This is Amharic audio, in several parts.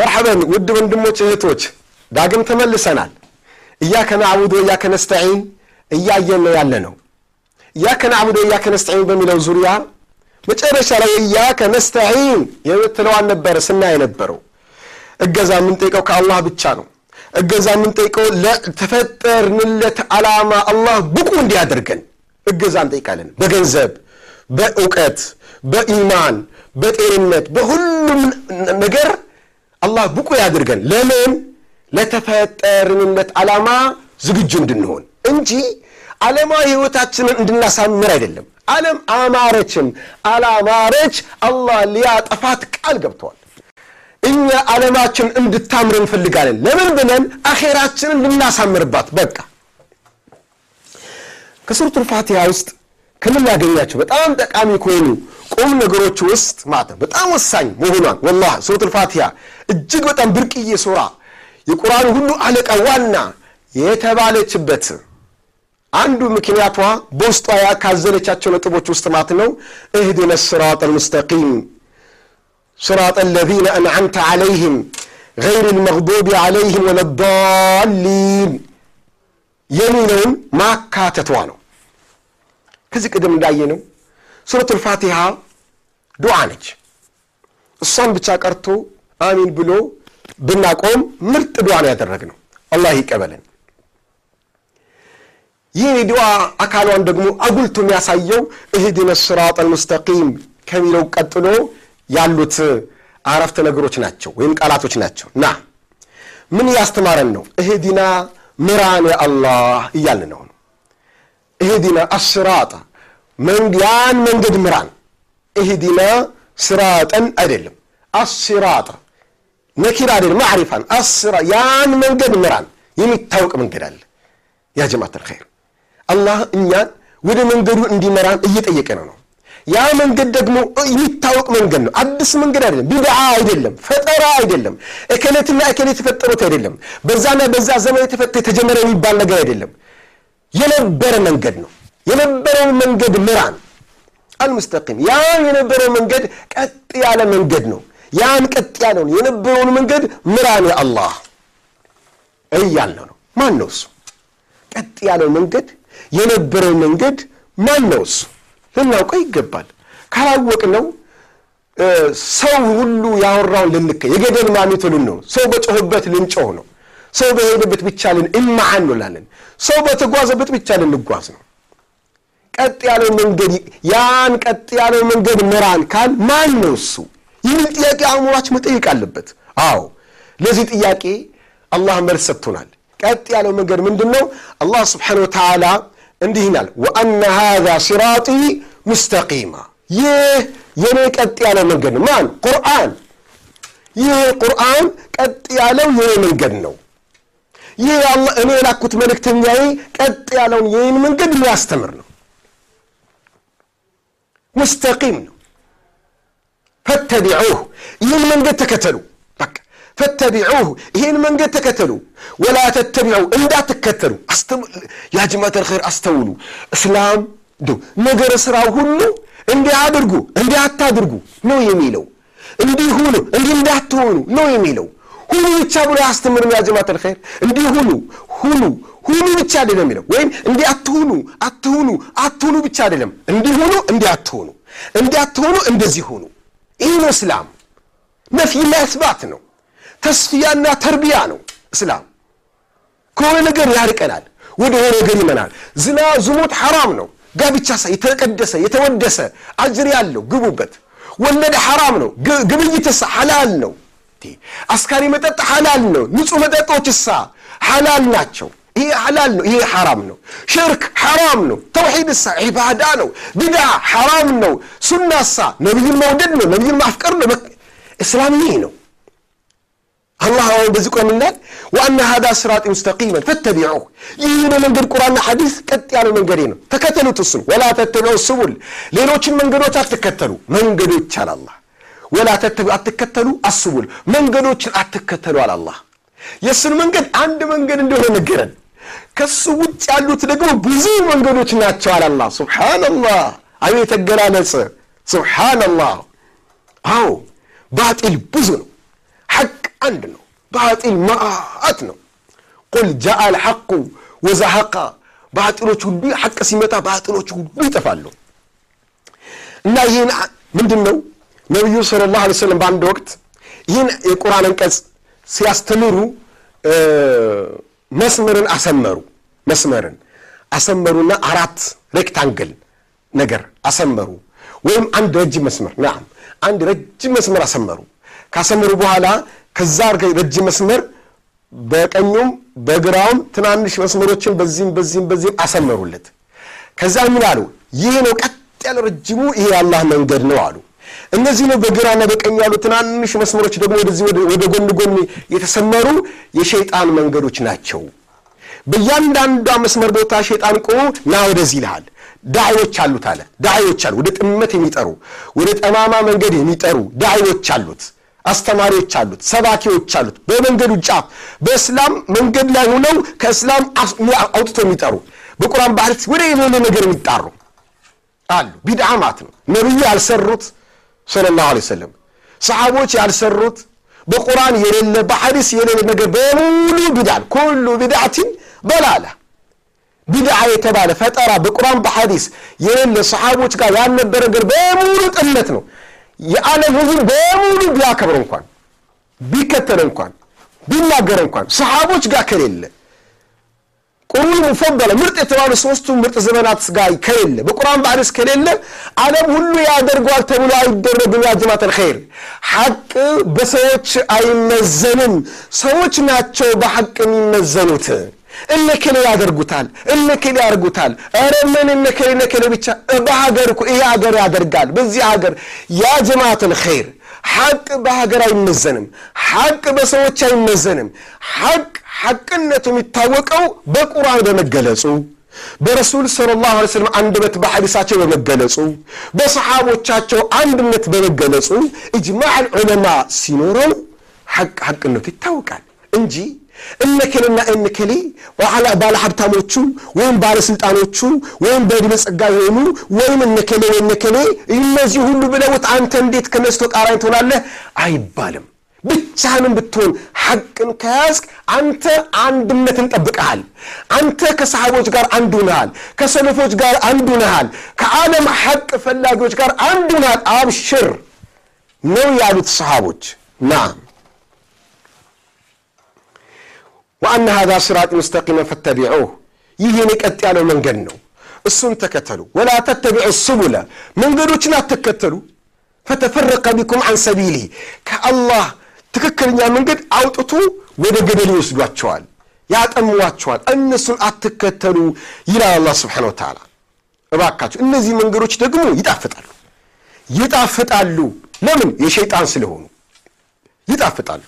መርሐበን ውድ ወንድሞች እህቶች፣ ዳግም ተመልሰናል። እያከ ናዕቡድ ወእያከ ነስተዒን እያየን ነው ያለ ነው። እያከ ናዕቡድ ወእያከ ነስተዒን በሚለው ዙሪያ መጨረሻ ላይ እያከ ነስተዒን የምትለዋን ነበረ ስናይ የነበረው። እገዛ የምንጠይቀው ከአላህ ብቻ ነው። እገዛ የምንጠይቀው ለተፈጠርንለት ዓላማ አላህ ብቁ እንዲያደርገን እገዛ እንጠይቃለን። በገንዘብ፣ በእውቀት፣ በኢማን፣ በጤንነት፣ በሁሉም ነገር አላህ ብቁ ያድርገን። ለምን ለተፈጠርንለት ዓላማ ዝግጁ እንድንሆን እንጂ ዓለማዊ ሕይወታችንን እንድናሳምር አይደለም። ዓለም አማረችም አላማረች አላህ ሊያጠፋት ቃል ገብተዋል። እኛ ዓለማችን እንድታምር እንፈልጋለን። ለምን ብለን አኼራችንን ልናሳምርባት። በቃ ከሱረቱል ፋቲሃ ውስጥ ከምናገኛቸው በጣም ጠቃሚ ከሆኑ ቁም ነገሮች ውስጥ ማለት ነው በጣም ወሳኝ መሆኗን ወላሂ ሱረቱል ፋቲሃ እጅግ በጣም ብርቅዬ ሱራ የቁርአን ሁሉ አለቃ ዋና የተባለችበት አንዱ ምክንያቷ በውስጧ ያካዘለቻቸው ነጥቦች ውስጥ ማለት ነው እህድነ ስራጥ አልሙስተቂም ስራጥ አለዚነ አንዓምተ ዓለይህም ገይር ልመግዱቢ ዓለይህም ወለዳሊን የሚለውን ማካተቷ ነው። ከዚህ ቅድም እንዳየነው ሱረቱል ፋቲሃ ዱዓ ነች። እሷን ብቻ ቀርቶ አሚን ብሎ ብናቆም ምርጥ ዱዓ ነው ያደረግነው። አላህ ይቀበለን። ይህ የዱዓ አካሏን ደግሞ አጉልቶ የሚያሳየው እህድነ ስራጥ አልሙስተቂም ከሚለው ቀጥሎ ያሉት አረፍተ ነገሮች ናቸው ወይም ቃላቶች ናቸው። ና ምን እያስተማረን ነው? እህዲና ምራን አላህ እያልን ነው። እህዲና አስራጣ ያን መንገድ ምራን። እህዲና ስራጠን አይደለም አስራጣ ነኪራ አይደለም ማዕሪፋን አስራ ያን መንገድ ምራን። የሚታወቅ መንገድ አለ። ያ ጀማዓት አልኸይር አላህ እኛን ወደ መንገዱ እንዲመራን እየጠየቀ ነው። ያ መንገድ ደግሞ የሚታወቅ መንገድ ነው። አዲስ መንገድ አይደለም። ቢድዓ አይደለም። ፈጠራ አይደለም። እከሌትና እከሌት የተፈጠሩት አይደለም። በዛና በዛ ዘመን የተጀመረ የሚባል ነገር አይደለም። የነበረ መንገድ ነው። የነበረውን መንገድ ምራን አልሙስተቂም። ያ የነበረው መንገድ ቀጥ ያለ መንገድ ነው። ያን ቀጥ ያለውን የነበረውን መንገድ ምራን አላህ እያልነው ነው። ማን ነው እሱ? ቀጥ ያለው መንገድ የነበረው መንገድ ማን ነው እሱ? ልናውቀው ይገባል። ካላወቅነው ሰው ሁሉ ያወራውን ልንከ የገደል ማሚቶ ልንሆን ሰው በጮህበት ልንጮህ ነው። ሰው በሄደበት ብቻ ልን እማዓን እንላለን። ሰው በተጓዘበት ብቻ ልንጓዝ ነው። ቀጥ ያለው መንገድ ያን ቀጥ ያለው መንገድ ምራን ካል ማን ነው እሱ የሚል ጥያቄ አእምሯችን መጠየቅ አለበት። አዎ ለዚህ ጥያቄ አላህ መልስ ሰጥቶናል። ቀጥ ያለው መንገድ ምንድን ነው? አላህ ስብሓነሁ ወተዓላ እንዲህ ይላል፣ ወአነ ሃዛ ሲራጢ ሙስተቂማ። ይህ የኔ ቀጥ ያለው መንገድ ነው። ማን? ቁርአን። ይህ ቁርአን ቀጥ ያለው የኔ መንገድ ነው። ይህ እኔ የላኩት መልእክተኛዬ ቀጥ ያለውን የኔን መንገድ የሚያስተምር ነው። ሙስተቂም ነው። ፈተቢዑህ፣ ይህን መንገድ ተከተሉ። በቃ ፈተቢዑህ፣ ይህን መንገድ ተከተሉ። ወላ ተተቢዑ፣ እንዳትከተሉ። ያ ጀማዓት አልኸይር አስተውሉ። እስላም እንደው ነገረ ስራው ሁሉ እንዲህ አድርጉ እንዲህ አታድርጉ ነው የሚለው። እንዲህ ሁኑ እንዲህ እንዳትሆኑ ነው የሚለው። ሁኑ ብቻ ብሎ አያስተምርም። ያ አልኸይር እንዲህ ሁኑ ሁኑ ሁኑ ብቻ አይደለም የሚለው። ወይም እንዲህ አትሁኑ አትሁኑ አትሁኑ ብቻ አይደለም። እንዲህ ሁኑ እንዲህ አትሁኑ እንዲህ አትሁኑ እንደዚህ ሁኑ። ይህ ነው እስላም። ነፍይና እስባት ነው። ተስፊያና ተርቢያ ነው እስላም። ከሆነ ነገር ያርቀናል፣ ወደ ሆነ ነገር ይመናል። ዝና ዝሙት ሐራም ነው። ጋብቻ የተቀደሰ የተወደሰ አጅር ያለው ግቡበት። ወለደ ሐራም ነው። ግብይትሳ ሐላል ነው። አስካሪ መጠጥ ሐላል ነው። ንጹሕ መጠጦችሳ ሐላል ናቸው። ይሄ ሐላል ነው፣ ይሄ ሐራም ነው። ሽርክ ሐራም ነው። ተውሒድሳ ዒባዳ ነው። ቢድዓ ሐራም ነው። ሱናሳ ነቢዩን መውደድ ነው፣ ነቢዩን ማፍቀር ነው። እስላም ይህ ነው። አላህ አሁን በዚህ ቆም ይላል ወአነ ሃዛ ስራጢ ሙስተቂመን ፈተቢዑህ። ይህ መንገድ ቁርአንና ሐዲስ ቀጥ ያለ መንገዴ ነው፣ ተከተሉት እሱን። ወላ ተተቢዑ ስቡል፣ ሌሎችን መንገዶች አትከተሉ። መንገዶች አለ አላህ። ወላ አትከተሉ፣ አስቡል፣ መንገዶችን አትከተሉ አለ አላህ። የእሱን መንገድ አንድ መንገድ እንደሆነ ነገረን። ከሱ ውጭ ያሉት ደግሞ ብዙ መንገዶች ናቸው አለ አላህ። ሱብሓነላህ፣ አቤት አገላለጽ! አዎ ባጢል ብዙ ነው ሐቅ አንድ ነው። ባጢል መዓት ነው። ቁል ጃአ አልሐቁ ወዘሐቃ ባጢሎች ሁሉ ሐቅ ሲመጣ ባጢሎች ሁሉ ይጠፋሉ። እና ይህን ምንድን ነው ነቢዩ ሰለላሁ ዐለይሂ ወሰለም በአንድ ወቅት ይህን የቁርአን አንቀጽ ሲያስተምሩ መስመርን አሰመሩ። መስመርን አሰመሩና አራት rectangle ነገር አሰመሩ። ወይም አንድ ረጅም መስመር ናም አንድ ረጅም መስመር አሰመሩ። ካሰመሩ በኋላ ከዛ ረጅም መስመር በቀኙም በግራውም ትናንሽ መስመሮችን በዚህም በዚህም በዚህም አሰመሩለት። ከዛ ምን አሉ? ይህ ነው ቀጥ ያለ ረጅሙ ይሄ የአላህ መንገድ ነው አሉ። እነዚህ ነው በግራና በቀኝ ያሉ ትናንሽ መስመሮች ደግሞ ወደዚህ ወደ ጎን ጎን የተሰመሩ የሸይጣን መንገዶች ናቸው። በእያንዳንዷ መስመር ቦታ ሸይጣን ቆሞ ና ወደዚህ ይልሃል። ዳዒዎች አሉት አለ። ዳዒዎች አሉ፣ ወደ ጥመት የሚጠሩ ወደ ጠማማ መንገድ የሚጠሩ ዳዒዎች አሉት፣ አስተማሪዎች አሉት፣ ሰባኪዎች አሉት። በመንገዱ ጫፍ በእስላም መንገድ ላይ ሆነው ከእስላም አውጥቶ የሚጠሩ በቁርአን ባህሪት ወደ የሌለ ነገር የሚጣሩ አሉ። ቢድዓ ነው። ነቢዩ ያልሰሩት ሰለላሁ ዐለይሂ ወሰለም ሰሓቦች ያልሰሩት በቁርአን የሌለ በሐዲስ የሌለ ነገር በሙሉ ቢድዓን ኩሉ ቢድዓትን በላላ ቢድዓ የተባለ ፈጠራ በቁርአን በሐዲስ የሌለ ሰሓቦች ጋር ያልነበረ ነገር በሙሉ ጥመት ነው። የዓለም ህዝብ በሙሉ ቢያከብር እንኳን ቢከተል እንኳን ቢናገር እንኳን ሰሓቦች ጋር ከሌለ ቁሩን ሙፈበለ ምርጥ የተባሉ ሶስቱ ምርጥ ዘመናት ጋር ከሌለ በቁርአን በሐዲስ ከሌለ ዓለም ሁሉ ያደርገዋል ተብሎ አይደረግም። ያ ጀማት አልኸይር ሐቅ በሰዎች አይመዘንም። ሰዎች ናቸው በሐቅ የሚመዘኑት። እነከሌ ያደርጉታል፣ እነከሌ ያደርጉታል። ኧረ ምን እነከሌ ብቻ በሀገር እኮ ይሄ ሀገር ያደርጋል በዚህ ሀገር ያ ጀማት አልኸይር ሐቅ በሀገር አይመዘንም። ሐቅ በሰዎች አይመዘንም። ሐቅ ሐቅነቱ የሚታወቀው በቁርአን በመገለጹ በረሱል ሰለላሁ ዐለይሂ ወሰለም አንደበት በሐዲሳቸው በመገለጹ በሰሓቦቻቸው አንድነት በመገለጹ ኢጅማዕ ዑለማ ሲኖረው ሐቅ ሐቅነቱ ይታወቃል እንጂ እነከሌና እነከሌ ባለ ሀብታሞቹ ወይም ባለስልጣኖቹ ወይም በዕድሜ ጸጋ የሆኑ ወይም እነከሌ እነከሌ እነዚህ ሁሉ ብለውት አንተ እንዴት ከነሱ ተቃራኒ ትሆናለህ አይባልም። ብቻህንም ብትሆን ሐቅን ከያዝክ አንተ አንድነትን ጠብቀሃል። አንተ ከሰሓቦች ጋር አንዱ ነሃል። ከሰለፎች ጋር አንዱ ነሃል። ከዓለም ሐቅ ፈላጊዎች ጋር አንዱ ነሃል። አብሽር ነው ያሉት ሰሓቦች ናም ወአነ ሃዛ ሲራጢ ሙስተቂመን ፈተቢዑህ ይህ የኔ ቀጥ ያለው መንገድ ነው፣ እሱን ተከተሉ። ወላ ተተቢዑ ሱቡለ መንገዶችን አትከተሉ። ፈተፈረቀ ቢኩም አን ሰቢሊህ ከአላህ ትክክለኛ መንገድ አውጥቶ ወደ ገደል ይወስዷቸዋል፣ ያጠሟቸዋል። እነሱን አትከተሉ ይላል አላህ ስብሓነ ወተዓላ። እባካችሁ እነዚህ መንገዶች ደግሞ ይጣፍጣሉ፣ ይጣፍጣሉ። ለምን? የሸይጣን ስለሆኑ ይጣፍጣሉ።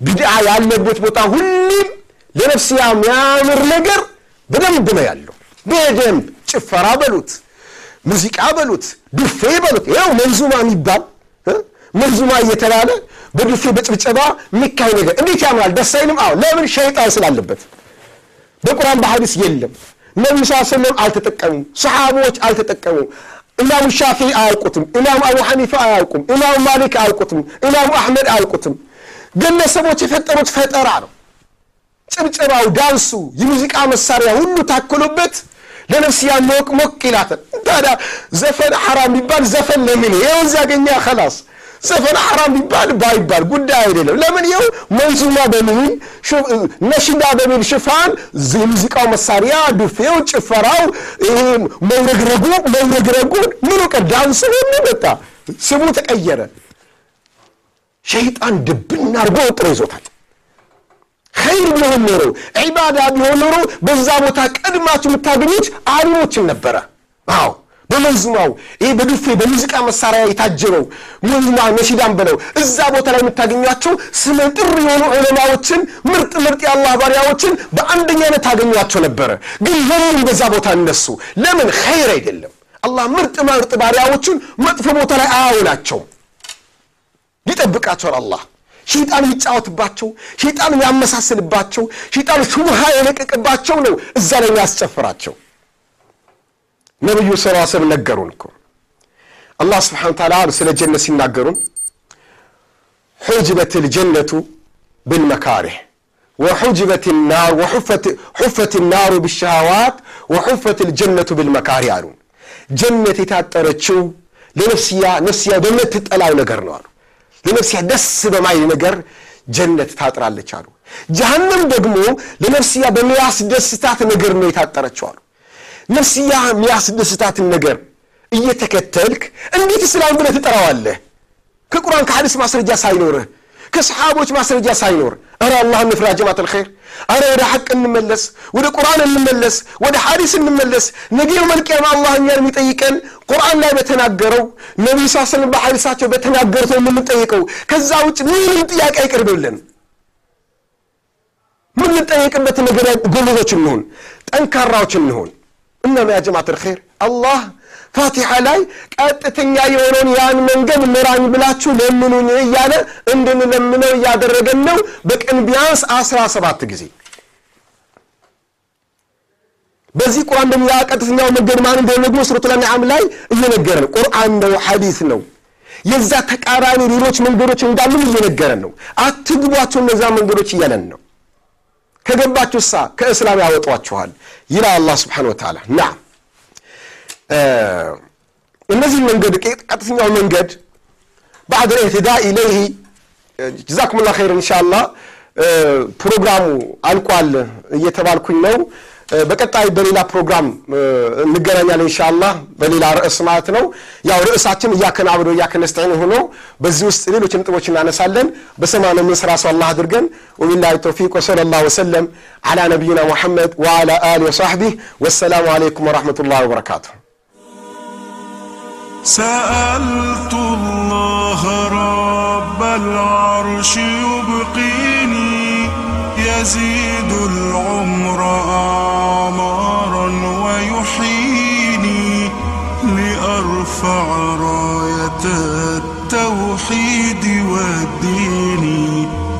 ቢድዓ ያለበት ቦታ ሁሌም ለነፍስያ የሚያምር ነገር በደንብ ነው ያለው። በደንብ ጭፈራ በሉት፣ ሙዚቃ በሉት፣ ዱፌ በሉት። ይኸው መንዙማ የሚባል መንዙማ እየተባለ በዱፌ በጭብጨባ የሚካሄድ ነገር እንዴት ያምራል! ደስ አይልም? አዎ። ለምን? ሸይጣን ስላለበት። በቁርአን በሐዲስ የለም። ነቢዩ ስ ሰለም አልተጠቀሙም። ሰሓቦች አልተጠቀሙም። ኢማሙ ሻፊ አያውቁትም። ኢማሙ አቡ ሐኒፋ አያውቁም። ኢማሙ ማሊክ አያውቁትም። ኢማሙ አሕመድ አያውቁትም። ግለሰቦች የፈጠሩት ፈጠራ ነው። ጭብጨባው፣ ዳንሱ፣ የሙዚቃ መሳሪያ ሁሉ ታክሎበት ለነፍስያ ሞቅ ሞቅ ይላታል። ታዲያ ዘፈን ሐራም ቢባል ዘፈን ለምን ይኸው እዚያ ያገኛ ከላስ ዘፈን ሐራም ቢባል ባይባል ጉዳይ አይደለም። ለምን ይኸው መንዙማ በሚል ነሽዳ በሚል ሽፋን የሙዚቃው መሳሪያ ዱፌው፣ ጭፈራው፣ መውረግረጉ መውረግረጉን ምኑ ቀር ዳንሱ ሁሉ መጣ፣ ስሙ ተቀየረ። ሸይጣን ድብና አድርጎ ወጥሮ ይዞታል። ኸይር ቢሆን ኖሮ ዒባዳ ቢሆን ኖሮ በዛ ቦታ ቀድማችሁ የምታገኙት አሊሞችን ነበረ። አዎ በመንዙማው ይህ በዱፌ በሙዚቃ መሳሪያ የታጀበው መንዙማ ነሺዳን ብለው እዛ ቦታ ላይ የምታገኟቸው ስመ ጥር የሆኑ ዑለማዎችን ምርጥ ምርጥ የአላህ ባሪያዎችን በአንደኛነት ታገኟቸው ነበረ። ግን ለምን በዛ ቦታ እነሱ ለምን ኸይር አይደለም። አላህ ምርጥ ምርጥ ባሪያዎችን መጥፎ ቦታ ላይ አያውላቸውም። ይጠብቃቸዋል አላህ። ሸይጣን ይጫወትባቸው፣ ሸይጣን ያመሳስልባቸው፣ ሸይጣን ሹብሃ የለቀቅባቸው ነው እዛ ላይ የሚያስጨፍራቸው። ነቢዩ ሰለላሁ ዐለይሂ ነገሩን እኮ አላህ ስብሓነሁ ወተዓላ ስለ ጀነት ሲናገሩን ሑጅበት ልጀነቱ ብልመካሪህ ወሑጅበት ናር ሑፈት ናሩ ብሸሃዋት ወሑፈት ልጀነቱ ብልመካሪህ አሉን። ጀነት የታጠረችው ለነፍስያ ነፍስያ ደነት ነገር ነው አሉ ለነፍስያ ደስ በማይል ነገር ጀነት ታጥራለች አሉ። ጀሃነም ደግሞ ለነፍስያ በሚያስደስታት ነገር ነው የታጠረችው አሉ። ነፍስያ የሚያስደስታትን ነገር እየተከተልክ እንዴት እስላም ብለህ ትጠራዋለህ? ከቁርአን ከሐዲስ ማስረጃ ሳይኖርህ ከሰሓቦች ማስረጃ ሳይኖር አረ አላህ እንፍራ ጀማት ልኸይር አረ ወደ ሐቅ እንመለስ ወደ ቁርአን እንመለስ ወደ ሐዲስ እንመለስ። ነገ መልቅያማ አላህ እኛን የሚጠይቀን ቁርአን ላይ በተናገረው ነቢዩ ስ ስለም በሐዲሳቸው በተናገሩት የምንጠይቀው። ከዛ ውጭ ምንም ጥያቄ አይቀርብልን። ምንጠየቅበት ነገር ጎበዞች እንሆን ጠንካራዎች እንሆን እናም ያ ጀማት ልኸይር አላህ ፋቲሓ ላይ ቀጥተኛ የሆነውን ያን መንገድ ምራኝ ብላችሁ ለምኑኝ እያለ እንድንለምነው እያደረገን ነው። በቀን ቢያንስ አስራ ሰባት ጊዜ በዚህ ቁርአን ደግሞ ቀጥተኛው መንገድ ማን እንደሆነ ደግሞ ሱረቱል አንዓም ላይ እየነገረን ቁርአን ነው ሐዲስ ነው። የዛ ተቃራኒ ሌሎች መንገዶች እንዳሉም እየነገረን ነው። አትግቧቸው እነዛ መንገዶች እያለን ነው። ከገባችሁ ሳ ከእስላም ያወጧችኋል ይላል አላህ ስብሓን ወተዓላ። ናም እነዚህ መንገድ ቀጥተኛው መንገድ ባዕድ ልእህትዳ ኢለይህ ጀዛኩም ላ ኸይር እንሻላ ፕሮግራሙ አልቋል እየተባልኩኝ ነው። በቀጣይ በሌላ ፕሮግራም እንገናኛለን እንሻላ በሌላ ርዕስ ማለት ነው። ያው ርዕሳችን እያከን አብዶ እያከን ነስተዒን ሆኖ በዚህ ውስጥ ሌሎች ነጥቦች እናነሳለን። በሰማነ የምንሰራ ሰው አላህ አድርገን። ወቢላሂ ተውፊቅ ወሰለ ላሁ ወሰለም አላ ነቢይና ሙሐመድ ወአላ አሊ ወሳሕቢህ ወሰላሙ አለይኩም ወረሕመቱላህ ወበረካቱሁ سألت الله رب العرش يبقيني يزيد العمر أعمارا ويحييني لأرفع